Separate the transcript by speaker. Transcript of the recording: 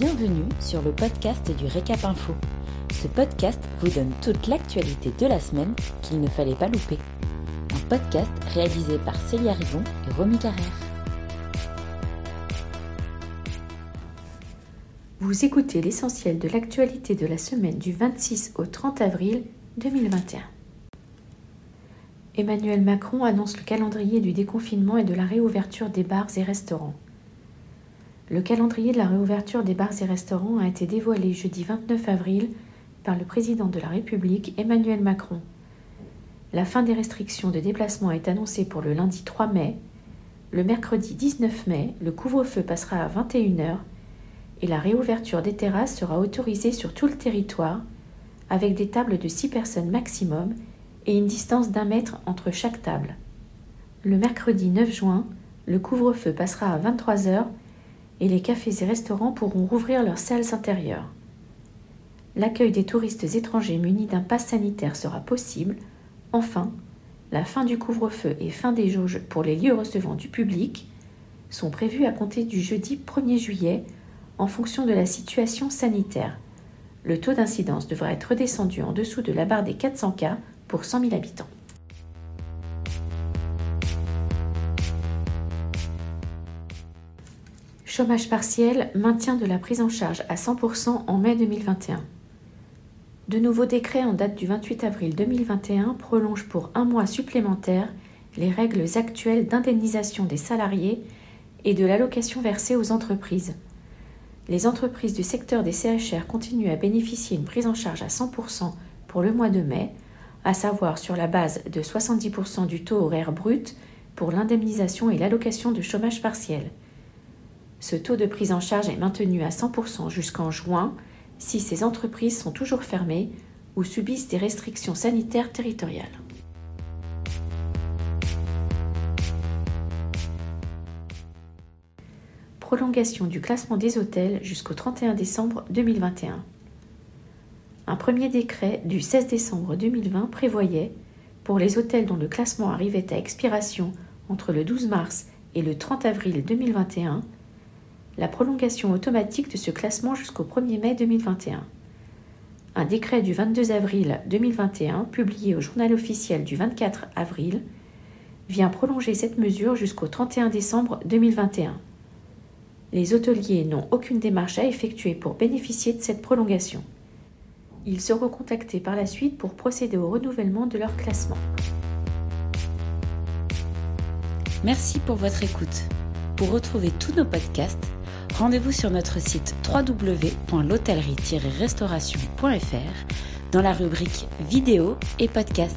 Speaker 1: Bienvenue sur le podcast du Récap Info. Ce podcast vous donne toute l'actualité de la semaine qu'il ne fallait pas louper. Un podcast réalisé par Célia Rivon et Romy Carrère.
Speaker 2: Vous écoutez l'essentiel de l'actualité de la semaine du 26 au 30 avril 2021. Emmanuel Macron annonce le calendrier du déconfinement et de la réouverture des bars et restaurants. Le calendrier de la réouverture des bars et restaurants a été dévoilé jeudi 29 avril par le président de la République Emmanuel Macron. La fin des restrictions de déplacement est annoncée pour le lundi 3 mai. Le mercredi 19 mai, le couvre-feu passera à 21h et la réouverture des terrasses sera autorisée sur tout le territoire avec des tables de 6 personnes maximum et une distance d'un mètre entre chaque table. Le mercredi 9 juin, le couvre-feu passera à 23h et les cafés et restaurants pourront rouvrir leurs salles intérieures. L'accueil des touristes étrangers munis d'un pass sanitaire sera possible. Enfin, la fin du couvre-feu et fin des jauges pour les lieux recevant du public sont prévues à compter du jeudi 1er juillet en fonction de la situation sanitaire. Le taux d'incidence devra être redescendu en dessous de la barre des 400 cas pour 100 000 habitants. Chômage partiel, maintien de la prise en charge à 100% en mai 2021. De nouveaux décrets en date du 28 avril 2021 prolongent pour un mois supplémentaire les règles actuelles d'indemnisation des salariés et de l'allocation versée aux entreprises. Les entreprises du secteur des CHR continuent à bénéficier d'une prise en charge à 100% pour le mois de mai, à savoir sur la base de 70% du taux horaire brut pour l'indemnisation et l'allocation de chômage partiel. Ce taux de prise en charge est maintenu à 100% jusqu'en juin si ces entreprises sont toujours fermées ou subissent des restrictions sanitaires territoriales. Prolongation du classement des hôtels jusqu'au 31 décembre 2021. Un premier décret du 16 décembre 2020 prévoyait, pour les hôtels dont le classement arrivait à expiration entre le 12 mars et le 30 avril 2021, la prolongation automatique de ce classement jusqu'au 1er mai 2021. Un décret du 22 avril 2021, publié au journal officiel du 24 avril, vient prolonger cette mesure jusqu'au 31 décembre 2021. Les hôteliers n'ont aucune démarche à effectuer pour bénéficier de cette prolongation. Ils seront contactés par la suite pour procéder au renouvellement de leur classement.
Speaker 1: Merci pour votre écoute. Pour retrouver tous nos podcasts, rendez-vous sur notre site www.l'hôtellerie-restauration.fr dans la rubrique vidéo et podcasts.